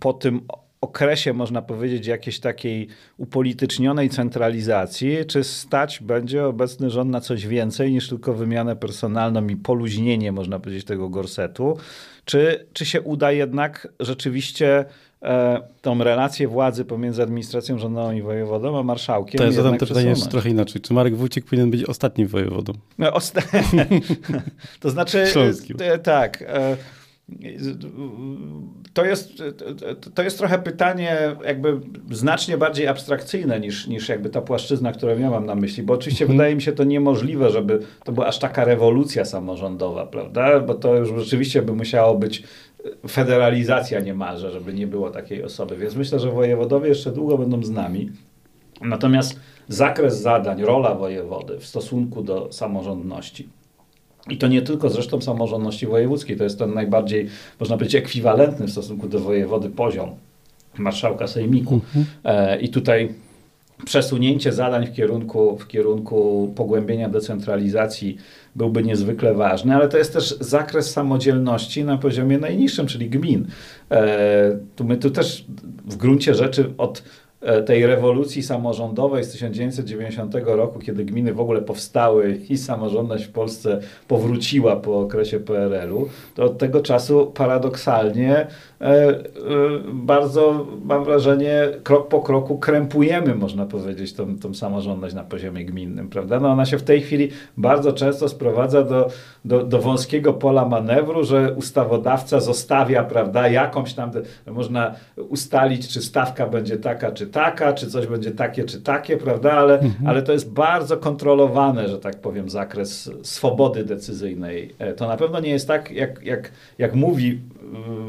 po tym okresie, można powiedzieć, jakiejś takiej upolitycznionej centralizacji, czy stać będzie obecny rząd na coś więcej niż tylko wymianę personalną i poluźnienie, można powiedzieć, tego gorsetu, czy, czy się uda jednak rzeczywiście e, tą relację władzy pomiędzy administracją rządową i wojewodą, a marszałkiem. To ja zadam to pytanie jeszcze trochę inaczej. Czy Marek Wójcik powinien być ostatnim wojewodą? No, osta to znaczy, Śląskim. E, tak. To jest, to jest trochę pytanie jakby znacznie bardziej abstrakcyjne niż, niż jakby ta płaszczyzna, którą ja mam na myśli, bo oczywiście mhm. wydaje mi się to niemożliwe, żeby to była aż taka rewolucja samorządowa, prawda? Bo to już rzeczywiście by musiało być federalizacja niemalże, żeby nie było takiej osoby. Więc myślę, że wojewodowie jeszcze długo będą z nami. Natomiast zakres zadań, rola wojewody w stosunku do samorządności i to nie tylko zresztą samorządności wojewódzkiej, to jest ten najbardziej, można powiedzieć, ekwiwalentny w stosunku do wojewody poziom marszałka sejmiku. Mhm. E, I tutaj przesunięcie zadań w kierunku, w kierunku pogłębienia decentralizacji byłby niezwykle ważny, ale to jest też zakres samodzielności na poziomie najniższym, czyli gmin. E, tu my tu też w gruncie rzeczy od tej rewolucji samorządowej z 1990 roku, kiedy gminy w ogóle powstały i samorządność w Polsce powróciła po okresie PRL-u, to od tego czasu paradoksalnie e, e, bardzo, mam wrażenie, krok po kroku krępujemy, można powiedzieć, tą, tą samorządność na poziomie gminnym, prawda? No ona się w tej chwili bardzo często sprowadza do, do, do wąskiego pola manewru, że ustawodawca zostawia, prawda, jakąś tam, można ustalić, czy stawka będzie taka, czy taka, czy coś będzie takie, czy takie, prawda? Ale, mhm. ale to jest bardzo kontrolowane, że tak powiem, zakres swobody decyzyjnej. E, to na pewno nie jest tak, jak, jak, jak mówi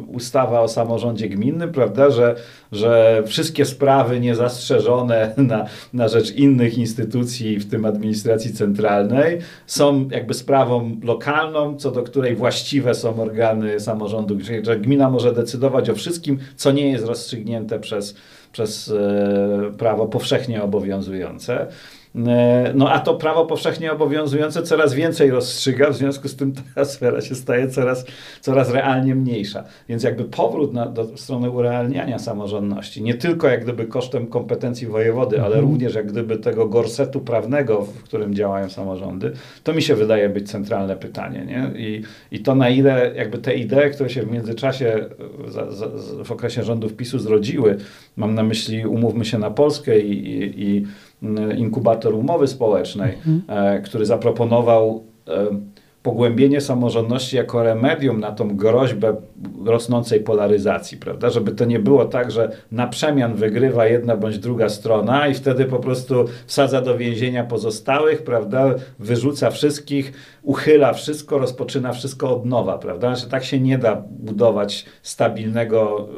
ustawa o samorządzie gminnym, prawda, że, że wszystkie sprawy niezastrzeżone na, na rzecz innych instytucji, w tym administracji centralnej, są jakby sprawą lokalną, co do której właściwe są organy samorządu, że gmina może decydować o wszystkim, co nie jest rozstrzygnięte przez, przez e, prawo powszechnie obowiązujące. E, no a to prawo powszechnie obowiązujące coraz więcej rozstrzyga, w związku z tym ta sfera się staje coraz, coraz realnie mniejsza. Więc jakby powrót na, do strony urealniania samorządności, nie tylko jak gdyby kosztem kompetencji wojewody, ale mhm. również jak gdyby tego gorsetu prawnego, w którym działają samorządy, to mi się wydaje być centralne pytanie. Nie? I, i to na ile jakby te idee, które się w międzyczasie za, za, w okresie rządów PiSu zrodziły, mam na myśli umówmy się na Polskę i, i, i inkubator umowy społecznej, mhm. E, który zaproponował e, pogłębienie samorządności jako remedium na tą groźbę rosnącej polaryzacji, prawda? Żeby to nie było tak, że na przemian wygrywa jedna bądź druga strona i wtedy po prostu wsadza do więzienia pozostałych, prawda? Wyrzuca wszystkich, uchyla wszystko, rozpoczyna wszystko od nowa, prawda? Znaczy, tak się nie da budować stabilnego,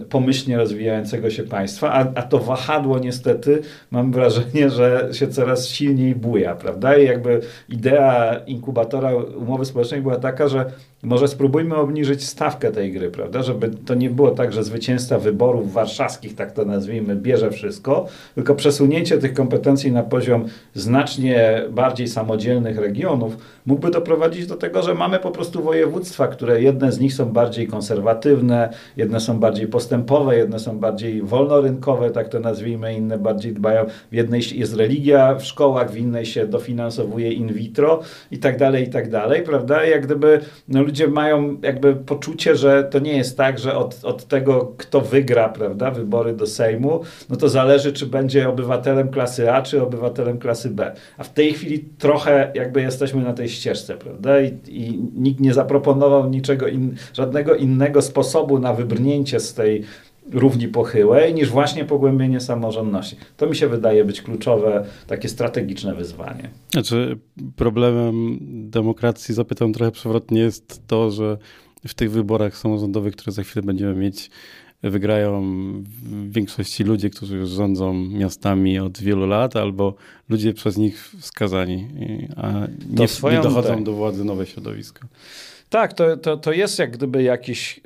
y, pomyślnie rozwijającego się państwa, a, a to wahadło niestety mam wrażenie, że się coraz silniej buja, prawda? I jakby idea inkubatora umowy społecznej była taka, że może spróbujmy obniżyć stawkę tej gry, prawda? Żeby to nie było tak, że zwycięzca wyborów warszawskich, tak to nazwijmy, bierze wszystko, tylko przesunięcie tych kompetencji na poziom znacznie bardziej samodzielnych regionów mógłby doprowadzić do tego, że mamy po prostu województwa, które jedne z nich są bardziej konserwatywne, jedne są bardziej postępowe, jedne są bardziej wolnorynkowe, tak to nazwijmy, inne bardziej dbają. W jednej jest religia w szkołach, w innej się dofinansowuje in vitro i tak dalej, i tak dalej, prawda? Jak gdyby no, ludzie mają jakby poczucie, że to nie jest tak, że od, od tego, kto wygra, prawda, wybory do Sejmu, no to zależy, czy będzie obywatelem klasy A, czy obywatelem klasy B. A w tej chwili trochę jakby jesteśmy na tej ścieżce, prawda, i, i nikt nie zaproponował niczego, in, żadnego innego sposobu na wybrnięcie z tej równi pochyłej, niż właśnie pogłębienie samorządności. To mi się wydaje być kluczowe, takie strategiczne wyzwanie. Znaczy, problemem demokracji, zapytam trochę przewrotnie, jest to, że w tych wyborach samorządowych, które za chwilę będziemy mieć, wygrają w większości ludzie, którzy już rządzą miastami od wielu lat, albo ludzie przez nich wskazani, a nie, nie dochodzą tak. do władzy nowe środowiska. Tak, to, to, to jest jak gdyby jakiś...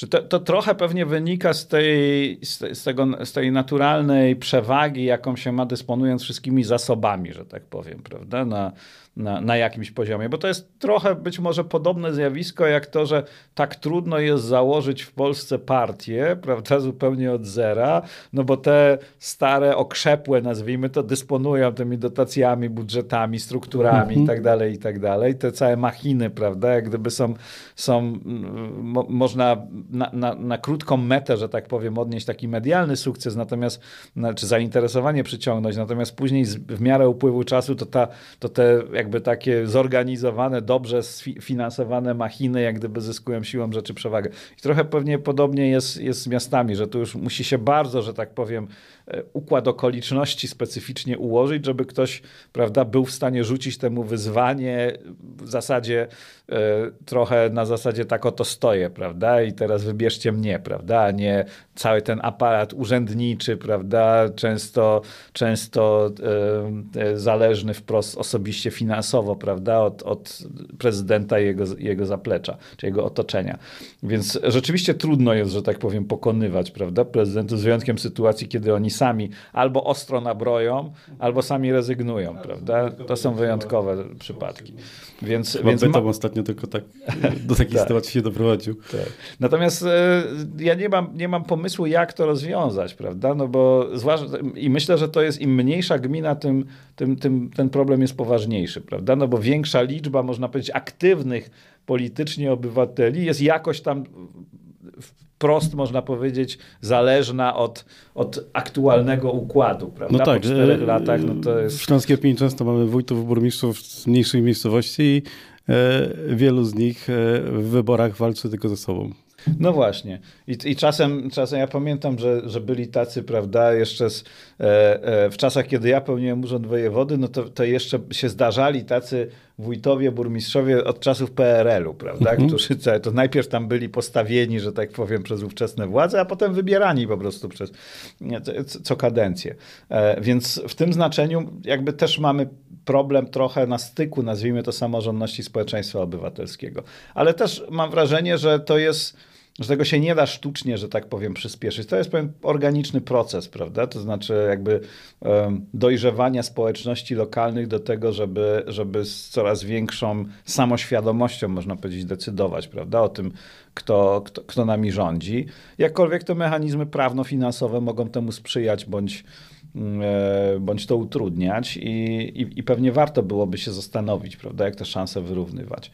Czy to, to trochę pewnie wynika z tej, z, tego, z tej naturalnej przewagi, jaką się ma dysponując wszystkimi zasobami, że tak powiem, prawda? Na, na, na jakimś poziomie, bo to jest trochę być może podobne zjawisko jak to, że tak trudno jest założyć w Polsce partię, prawda, zupełnie od zera, no bo te stare, okrzepłe, nazwijmy to, dysponują tymi dotacjami, budżetami, strukturami mhm. i tak dalej, i tak dalej. Te całe machiny, prawda, jak gdyby są, są mo, można na, na, na krótką metę, że tak powiem, odnieść taki medialny sukces, natomiast, znaczy zainteresowanie przyciągnąć, natomiast później z, w miarę upływu czasu to, ta, to te jakby takie zorganizowane, dobrze sfinansowane machiny, jak gdyby zyskują siłą rzeczy przewagę. I trochę pewnie podobnie jest, jest z miastami, że tu już musi się bardzo, że tak powiem, układ okoliczności specyficznie ułożyć, żeby ktoś prawda, był w stanie rzucić temu wyzwanie w zasadzie e, trochę na zasadzie tak oto stoję, prawda, i teraz wybierzcie mnie, prawda, a nie cały ten aparat urzędniczy, prawda, często, często e, zależny wprost osobiście finansowo, prawda, od, od prezydenta i jego, jego zaplecza, czy jego otoczenia. Więc rzeczywiście trudno jest, że tak powiem, pokonywać, prawda, prezydentów z wyjątkiem sytuacji, kiedy oni sami albo ostro nabroją, albo sami rezygnują, prawda? To są wyjątkowe przypadki. Więc, Chyba więc ma... ostatnio tylko tak do takiej tak. sytuacji się doprowadził. Tak. Natomiast e, ja nie mam, nie mam pomysłu, jak to rozwiązać, prawda? No bo zwłaszcza, i myślę, że to jest im mniejsza gmina, tym, tym, tym ten problem jest poważniejszy, prawda? No bo większa liczba, można powiedzieć, aktywnych politycznie obywateli jest jakoś tam wprost, można powiedzieć, zależna od, od aktualnego układu, prawda? No tak, po czterech latach, no to jest... W Śląskiej Opinii często mamy wójtów, burmistrzów z mniejszych miejscowości i e, wielu z nich e, w wyborach walczy tylko ze sobą. No właśnie. I, i czasem, czasem ja pamiętam, że, że byli tacy, prawda, jeszcze z, e, e, w czasach, kiedy ja pełniłem urząd wojewody, no to, to jeszcze się zdarzali tacy wójtowie, burmistrzowie od czasów PRL-u, prawda, mhm. którzy to najpierw tam byli postawieni, że tak powiem, przez ówczesne władze, a potem wybierani po prostu przez co kadencję. E, więc w tym znaczeniu jakby też mamy problem trochę na styku, nazwijmy to samorządności społeczeństwa obywatelskiego. Ale też mam wrażenie, że to jest że tego się nie da sztucznie, że tak powiem, przyspieszyć. To jest pewien organiczny proces, prawda? To znaczy jakby um, dojrzewania społeczności lokalnych do tego, żeby, żeby z coraz większą samoświadomością, można powiedzieć, decydować, prawda? O tym, kto, kto, kto nami rządzi. Jakkolwiek te mechanizmy prawno-finansowe mogą temu sprzyjać, bądź mm, e, bądź to utrudniać i, i, i pewnie warto byłoby się zastanowić, prawda, jak te szanse wyrównywać.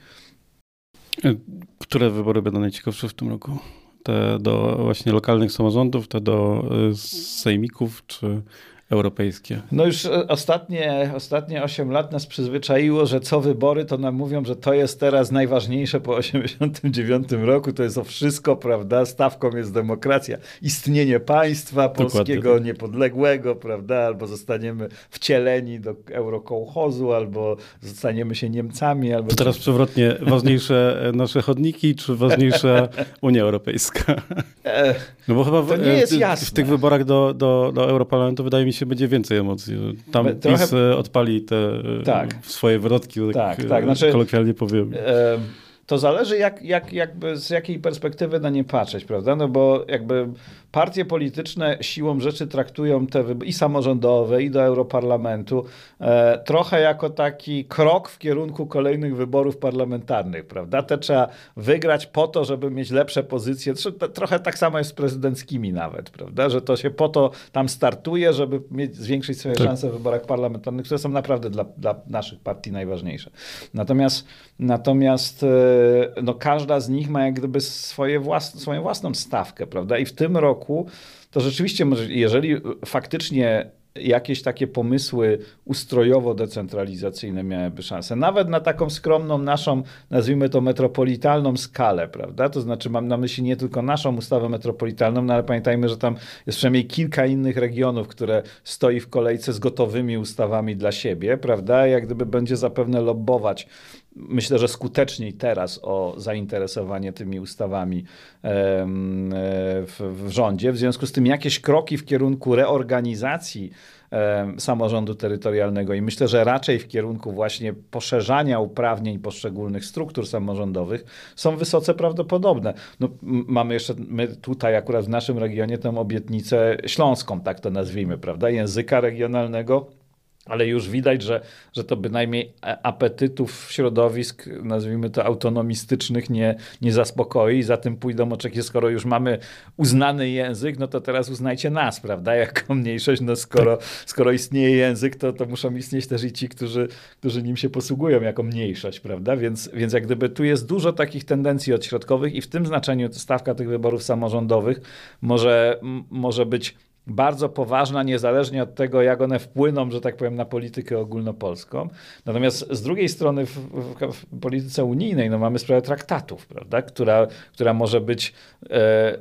Które wybory będą najciekawsze w tym roku? Te do właśnie lokalnych samorządów, te do y, sejmików, czy europejskie. No już e, ostatnie, ostatnie 8 lat nas przyzwyczaiło, że co wybory, to nam mówią, że to jest teraz najważniejsze po 89 roku, to jest o wszystko, prawda? Stawką jest demokracja, istnienie państwa polskiego tak. niepodległego, prawda? Albo zostaniemy wcieleni do eurokołchozu, albo zostaniemy się Niemcami. Albo to teraz przewrotnie, ważniejsze nasze chodniki, czy ważniejsza Unia Europejska? E, no bo chyba w, to nie jest jasne. w tych wyborach do, do, do Europarlamentu wydaje mi się będzie więcej emocji. Tam Trochę... PiS odpali te e, tak. swoje wrotki, tak, tak, tak. Znaczy, kolokwialnie powiem. E to zależy jak, jak, jakby z jakiej perspektywy na nie patrzeć, prawda? No bo jakby partie polityczne siłą rzeczy traktują te i samorządowe, i do Europarlamentu e, trochę jako taki krok w kierunku kolejnych wyborów parlamentarnych, prawda? Te trzeba wygrać po to, żeby mieć lepsze pozycje. Trochę tak samo jest z prezydenckimi nawet, prawda? Że to się po to tam startuje, żeby mieć, zwiększyć swoje tak. szanse w wyborach parlamentarnych, które są naprawdę dla, dla naszych partii najważniejsze. Natomiast, natomiast e, no każda z nich ma jak gdyby swoje własne, swoją własną stawkę, prawda? I w tym roku to rzeczywiście, jeżeli faktycznie jakieś takie pomysły ustrojowo-decentralizacyjne miałyby szansę. Nawet na taką skromną naszą, nazwijmy to metropolitalną skalę, prawda? To znaczy mam na myśli nie tylko naszą ustawę metropolitalną, no ale pamiętajmy, że tam jest przynajmniej kilka innych regionów, które stoi w kolejce z gotowymi ustawami dla siebie, prawda? Jak gdyby będzie zapewne lobbować myślę, że skuteczniej teraz o zainteresowanie tymi ustawami w, w rządzie. W związku z tym jakieś kroki w kierunku reorganizacji samorządu terytorialnego i myślę, że raczej w kierunku właśnie poszerzania uprawnień poszczególnych struktur samorządowych są wysoce prawdopodobne. No, mamy jeszcze, my tutaj akurat w naszym regionie tę obietnicę śląską, tak to nazwijmy, prawda, języka regionalnego ale już widać, że, że to bynajmniej apetytów środowisk, nazwijmy to autonomistycznych, nie, nie zaspokoi. Za tym pójdą oczekiwania, skoro już mamy uznany język, no to teraz uznajcie nas, prawda, jako mniejszość. No skoro, skoro istnieje język, to, to muszą istnieć też i ci, którzy, którzy nim się posługują jako mniejszość, prawda? Więc, więc jak gdyby tu jest dużo takich tendencji odśrodkowych i w tym znaczeniu stawka tych wyborów samorządowych może, może być bardzo poważna, niezależnie od tego, jak one wpłyną, że tak powiem, na politykę ogólnopolską. Natomiast z drugiej strony w, w, w polityce unijnej no, mamy sprawę traktatów, prawda, która, która może być e,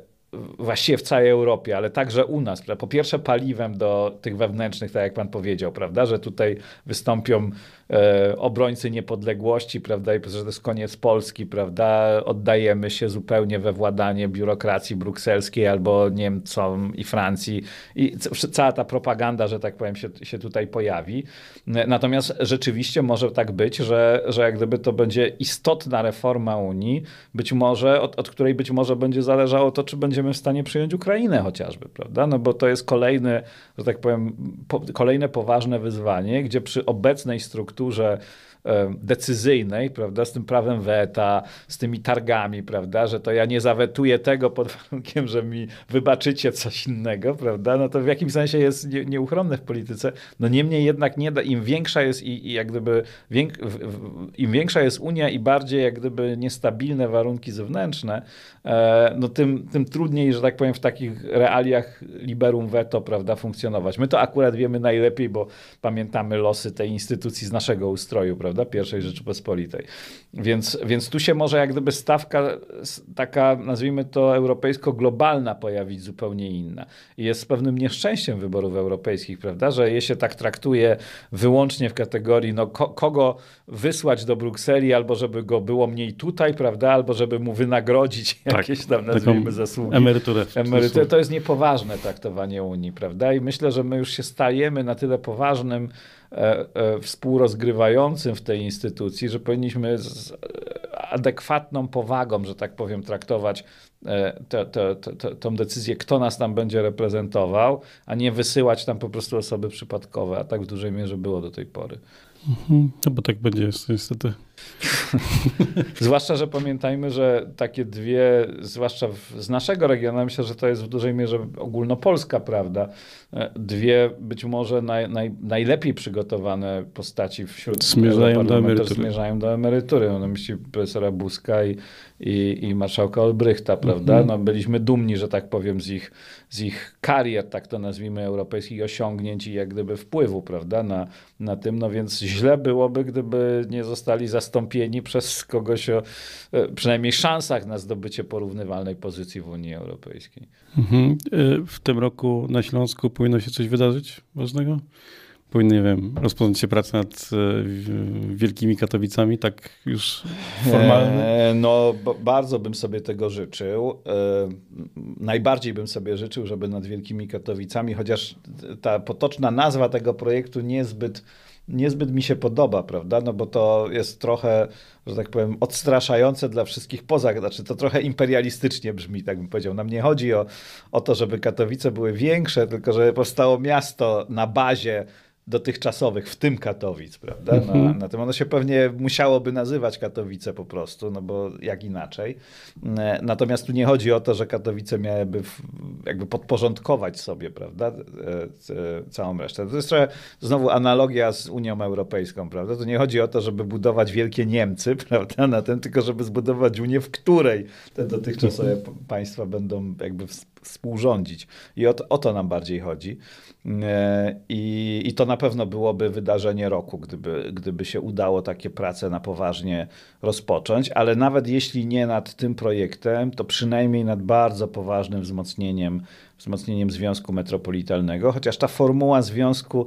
właściwie w całej Europie, ale także u nas. Po pierwsze paliwem do tych wewnętrznych, tak jak pan powiedział, prawda, że tutaj wystąpią e, obrońcy niepodległości, prawda, i że to jest koniec Polski, prawda, oddajemy się zupełnie we władanie biurokracji brukselskiej albo Niemcom i Francji i cała ta propaganda, że tak powiem, się, się tutaj pojawi. Natomiast rzeczywiście może tak być, że, że jak gdyby to będzie istotna reforma Unii, być może, od, od której być może będzie zależało to, czy będziemy w stanie przyjąć Ukrainę chociażby, prawda, no bo to jest kolejny, że tak powiem, po, kolejne poważne wyzwanie, gdzie przy obecnej strukturze strukturze decyzyjnej, prawda, z tym prawem weta, z tymi targami, prawda, że to ja nie zawetuję tego pod warunkiem, że mi wybaczycie coś innego, prawda, no to w jakimś sensie jest nie, nieuchronne w polityce. No niemniej jednak nie da, im większa jest i, i jak gdyby, im większa jest Unia i bardziej jak gdyby niestabilne warunki zewnętrzne, e, no tym, tym trudniej, że tak powiem, w takich realiach liberum veto, prawda, funkcjonować. My to akurat wiemy najlepiej, bo pamiętamy losy tej instytucji z naszego ustroju, prawda, prawda, pierwszej Rzeczypospolitej. Więc, więc tu się może jak gdyby stawka taka, nazwijmy to europejsko-globalna pojawić zupełnie inna. I jest z pewnym nieszczęściem wyborów europejskich, prawda, że je się tak traktuje wyłącznie w kategorii, no ko kogo wysłać do Brukseli, albo żeby go było mniej tutaj, prawda, albo żeby mu wynagrodzić tak, jakieś tam, nazwijmy, zasługi. Emeryturę. Emeryturę. To jest niepoważne traktowanie Unii, prawda, i myślę, że my już się stajemy na tyle poważnym współrozgrywającym w tej instytucji, że powinniśmy z adekwatną powagą, że tak powiem, traktować to, to, to, tą decyzję, kto nas tam będzie reprezentował, a nie wysyłać tam po prostu osoby przypadkowe, a tak w dużej mierze było do tej pory. Mhm. No bo tak będzie niestety. zwłaszcza, że pamiętajmy, że takie dwie, zwłaszcza w, z naszego regionu, myślę, że to jest w dużej mierze ogólnopolska prawda, e, dwie być może naj, naj, najlepiej przygotowane postaci wśród zmierzają do emerytury. zmierzają do emerytury. Mam na myśli profesora Buzka i, i, i marszałka Olbrychta, prawda? Mhm. No, byliśmy dumni, że tak powiem, z ich, z ich karier, tak to nazwijmy, europejskich osiągnięć i jak gdyby wpływu, prawda, na, na tym. No więc źle byłoby, gdyby nie zostali zastąpieni zastąpieni przez kogoś o e, przynajmniej szansach na zdobycie porównywalnej pozycji w Unii Europejskiej. Mhm. E, w tym roku na Śląsku powinno się coś wydarzyć ważnego? Powinny, nie wiem, rozpocząć się praca nad e, wielkimi Katowicami, tak już formalnie? No, bardzo bym sobie tego życzył. Najbardziej bym sobie życzył, żeby nad wielkimi Katowicami, chociaż ta potoczna nazwa tego projektu niezbyt niezbyt mi się podoba, prawda? No bo to jest trochę, że tak powiem, odstraszające dla wszystkich poza, znaczy to trochę imperialistycznie brzmi, tak bym powiedział. Nam nie chodzi o, o to, żeby Katowice były większe, tylko żeby powstało miasto na bazie dotychczasowych, w tym Katowic, prawda? Na, mhm. na tym ono się pewnie musiałoby nazywać Katowice po prostu, no bo jak inaczej. E, natomiast tu nie chodzi o to, że Katowice miałyby jakby podporządkować sobie, prawda, e, całą resztę. To jest trochę znowu analogia z Unią Europejską, prawda? To nie chodzi o to, żeby budować wielkie Niemcy, prawda, na tym, tylko żeby zbudować Unię, w której te dotychczasowe państwa będą jakby współrządzić. I o to, o to nam bardziej chodzi. E, I, I to na pewno byłoby wydarzenie roku, gdyby, gdyby się udało takie prace na poważnie rozpocząć, ale nawet jeśli nie nad tym projektem, to przynajmniej nad bardzo poważnym wzmocnieniem wzmocnieniem związku metropolitalnego, chociaż ta formuła związku,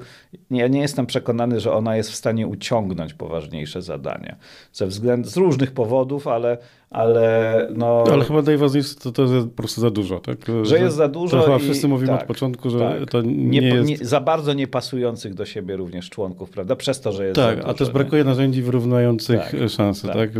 ja nie jestem przekonany, że ona jest w stanie uciągnąć poważniejsze zadania. Ze względu, z różnych powodów, ale, ale no... Ale chyba najważniejsze to, to jest po prostu za dużo, tak? Że, że jest za dużo To chyba i, wszyscy mówimy tak, od początku, że tak. to nie, nie jest... Nie, za bardzo niepasujących do siebie również członków, prawda? Przez to, że jest Tak, dużo, a też brakuje nie? narzędzi wyrównujących tak, szanse, tak? tak?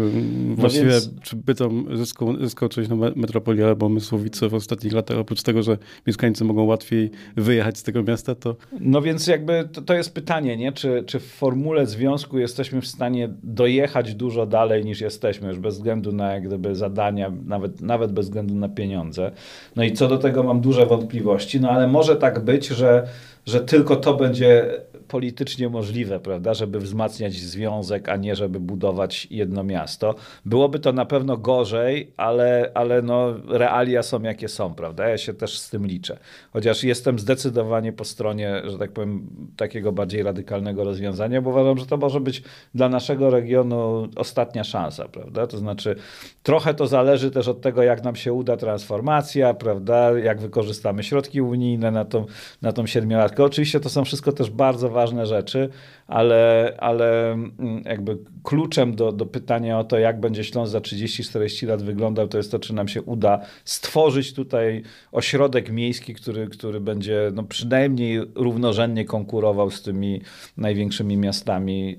Właściwie no więc... czy Bytom zyskał, zyskał część na metropolii albo Mysłowice w ostatnich latach, oprócz tego, że mieszkańcy mogą łatwiej wyjechać z tego miasta, to... No więc jakby to, to jest pytanie, nie? Czy, czy w formule związku jesteśmy w stanie dojechać dużo dalej niż jesteśmy, już bez względu na jak gdyby zadania, nawet, nawet bez względu na pieniądze. No i co do tego mam duże wątpliwości, no ale może tak być, że, że tylko to będzie politycznie możliwe, prawda, żeby wzmacniać związek, a nie żeby budować jedno miasto. Byłoby to na pewno gorzej, ale, ale no, realia są jakie są, prawda? Ja się też z tym liczę. Chociaż jestem zdecydowanie po stronie, że tak powiem, takiego bardziej radykalnego rozwiązania, bo uważam, że to może być dla naszego regionu ostatnia szansa, prawda? To znaczy, trochę to zależy też od tego, jak nam się uda transformacja, prawda? Jak wykorzystamy środki unijne na tą, na tą siedmiolatkę. Oczywiście to są wszystko też bardzo ważne ważne rzeczy, ale, ale mm, jakby kluczem do, do pytania o to, jak będzie Śląsk za 30-40 lat wyglądał, to jest to, czy nam się uda stworzyć tutaj ośrodek miejski, który, który będzie no, przynajmniej równorzędnie konkurował z tymi największymi miastami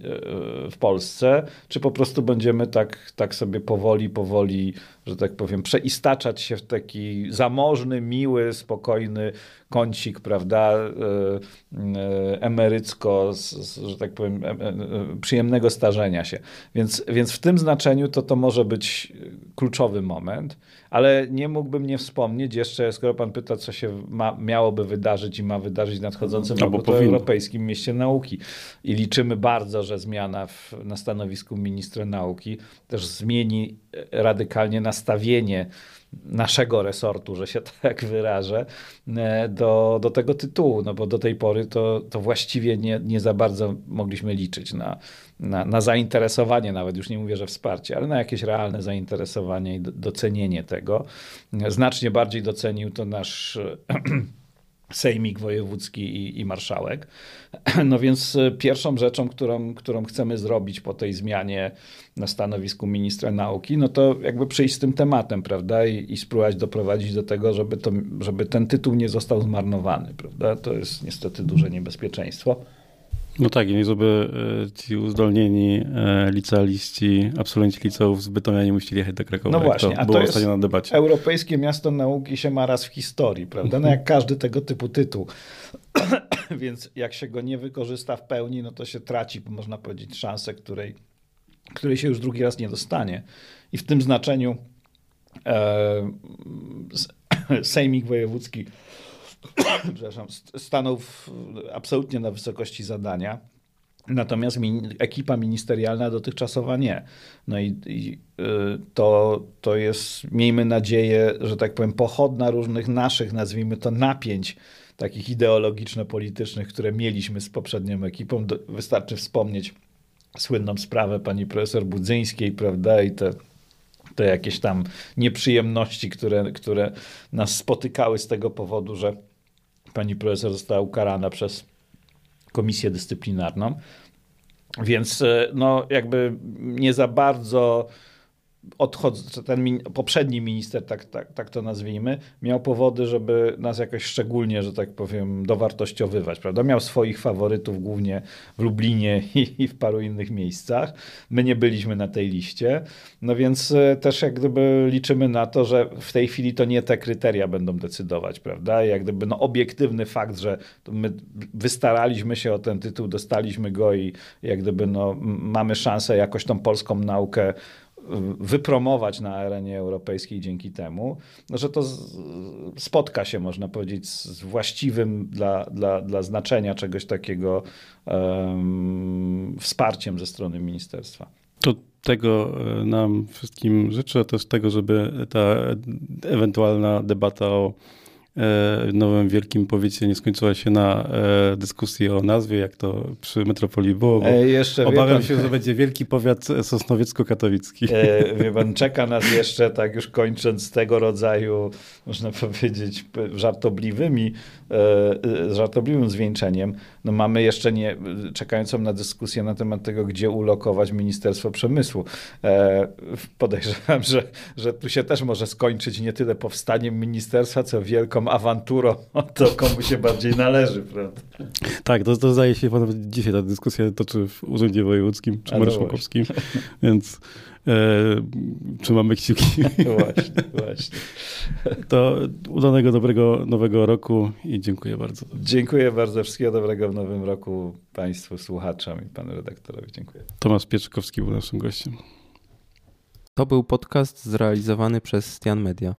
e, w Polsce, czy po prostu będziemy tak, tak sobie powoli, powoli, że tak powiem, przeistaczać się w taki zamożny, miły, spokojny kącik, prawda, e, e, emerycko, że tak powiem, e, przyjemnego starzenia się. Więc, więc w tym znaczeniu to to może być kluczowy moment, ale nie mógłbym nie wspomnieć jeszcze, skoro pan pyta, co się ma, miałoby wydarzyć i ma wydarzyć w nadchodzącym no, roku, to Europejskim Mieście Nauki. I liczymy bardzo, że zmiana w, na stanowisku ministra nauki też zmieni radykalnie nastawienie naszego resortu, że się tak wyrażę, e, do, do tego tytułu, no bo do tej pory to, to właściwie nie, nie za bardzo mogliśmy liczyć na, na, na zainteresowanie, nawet już nie mówię, że wsparcie, ale na jakieś realne zainteresowanie i docenienie tego. Znacznie bardziej docenił to nasz sejmik wojewódzki i, i, marszałek. No więc e, pierwszą rzeczą, którą, którą chcemy zrobić po tej zmianie na stanowisku ministra nauki, no to jakby przyjść z tym tematem, prawda, i, i spróbować doprowadzić do tego, żeby, to, żeby ten tytuł nie został zmarnowany, prawda. To jest niestety duże niebezpieczeństwo. No tak, i żeby e, ci uzdolnieni e, licealiści, absolwenci liceów z Bytomia nie musieli jechać do Krakowa. No właśnie, to a było to jest na debacie. Europejskie Miasto Nauki się ma raz w historii, prawda? No jak każdy tego typu tytuł. Więc jak się go nie wykorzysta w pełni, no to się traci, można powiedzieć, szansę, której, której się już drugi raz nie dostanie. I w tym znaczeniu e, Sejmik Wojewódzki przepraszam, stanął w, absolutnie na wysokości zadania. Natomiast min, ekipa ministerialna dotychczasowa nie. No i, i y, to, to jest, miejmy nadzieję, że tak powiem, pochodna różnych naszych, nazwijmy to, napięć takich ideologiczno-politycznych, które mieliśmy z poprzednią ekipą. Do, wystarczy wspomnieć słynną sprawę pani profesor Budzyńskiej, prawda, i te te jakieś tam nieprzyjemności, które, które nas spotykały z tego powodu, że pani profesor została ukarana przez komisję dyscyplinarną. Więc e, no, jakby nie za bardzo odchodzę, ten poprzedni minister, tak, tak, tak to nazwijmy, miał powody, żeby nas jakoś szczególnie, że tak powiem, dowartościowywać, prawda? Miał swoich faworytów głównie w Lublinie i, i, w paru innych miejscach. My nie byliśmy na tej liście, no więc e, też jak gdyby liczymy na to, że w tej chwili to nie te kryteria będą decydować, prawda? Jak gdyby no obiektywny fakt, że my wystaraliśmy się o ten tytuł, dostaliśmy go i jak gdyby no mamy szansę jakoś tą polską naukę wypromować na arenie europejskiej dzięki temu, no, że to spotka się, można powiedzieć, z właściwym dla, dla, dla znaczenia czegoś takiego um, wsparciem ze strony ministerstwa. To tego e, nam wszystkim życzę, też tego, żeby ta ewentualna debata o E, nowym wielkim powiecie nie skończyła się na e, dyskusji o nazwie, jak to przy Metropolii było. E, jeszcze obawiam pan, się, że będzie wielki powiat sosnowiecko-katowicki. E, wie pan, czeka nas jeszcze, tak już kończąc tego rodzaju, można powiedzieć, żartobliwymi, e, żartobliwym zwieńczeniem. No mamy jeszcze nie, czekającą na dyskusję na temat tego, gdzie ulokować Ministerstwo Przemysłu. E, podejrzewam, że, że tu się też może skończyć nie tyle powstaniem ministerstwa, co wielką awanturą o to, komu się bardziej należy, prawda? Tak, to, to zdaje się, dzisiaj ta dyskusja toczy w Urzędzie Wojewódzkim czy no Marszałkowskim, więc trzymamy kciuki. właśnie, właśnie. To udanego, dobrego nowego roku i dziękuję bardzo. Dziękuję bardzo. Wszystkiego dobrego w nowym roku Państwu słuchaczom i Panu redaktorowi. Dziękuję. Tomasz Pieczykowski był naszym gościem. To był podcast zrealizowany przez Stian Media.